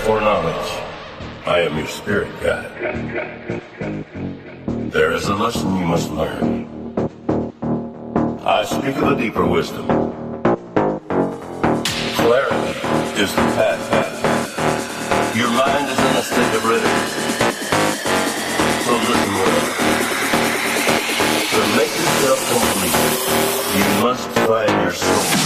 for knowledge. I am your spirit guide. There is a lesson you must learn. I speak of a deeper wisdom. Clarity is the path. Your mind is in a state of readiness. So listen well. To make yourself complete, you must find your soul.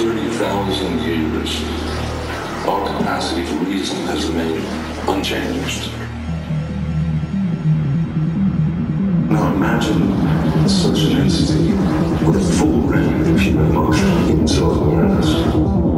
Superintelligence requires us to unlock the most full secrets of human emotion the universe.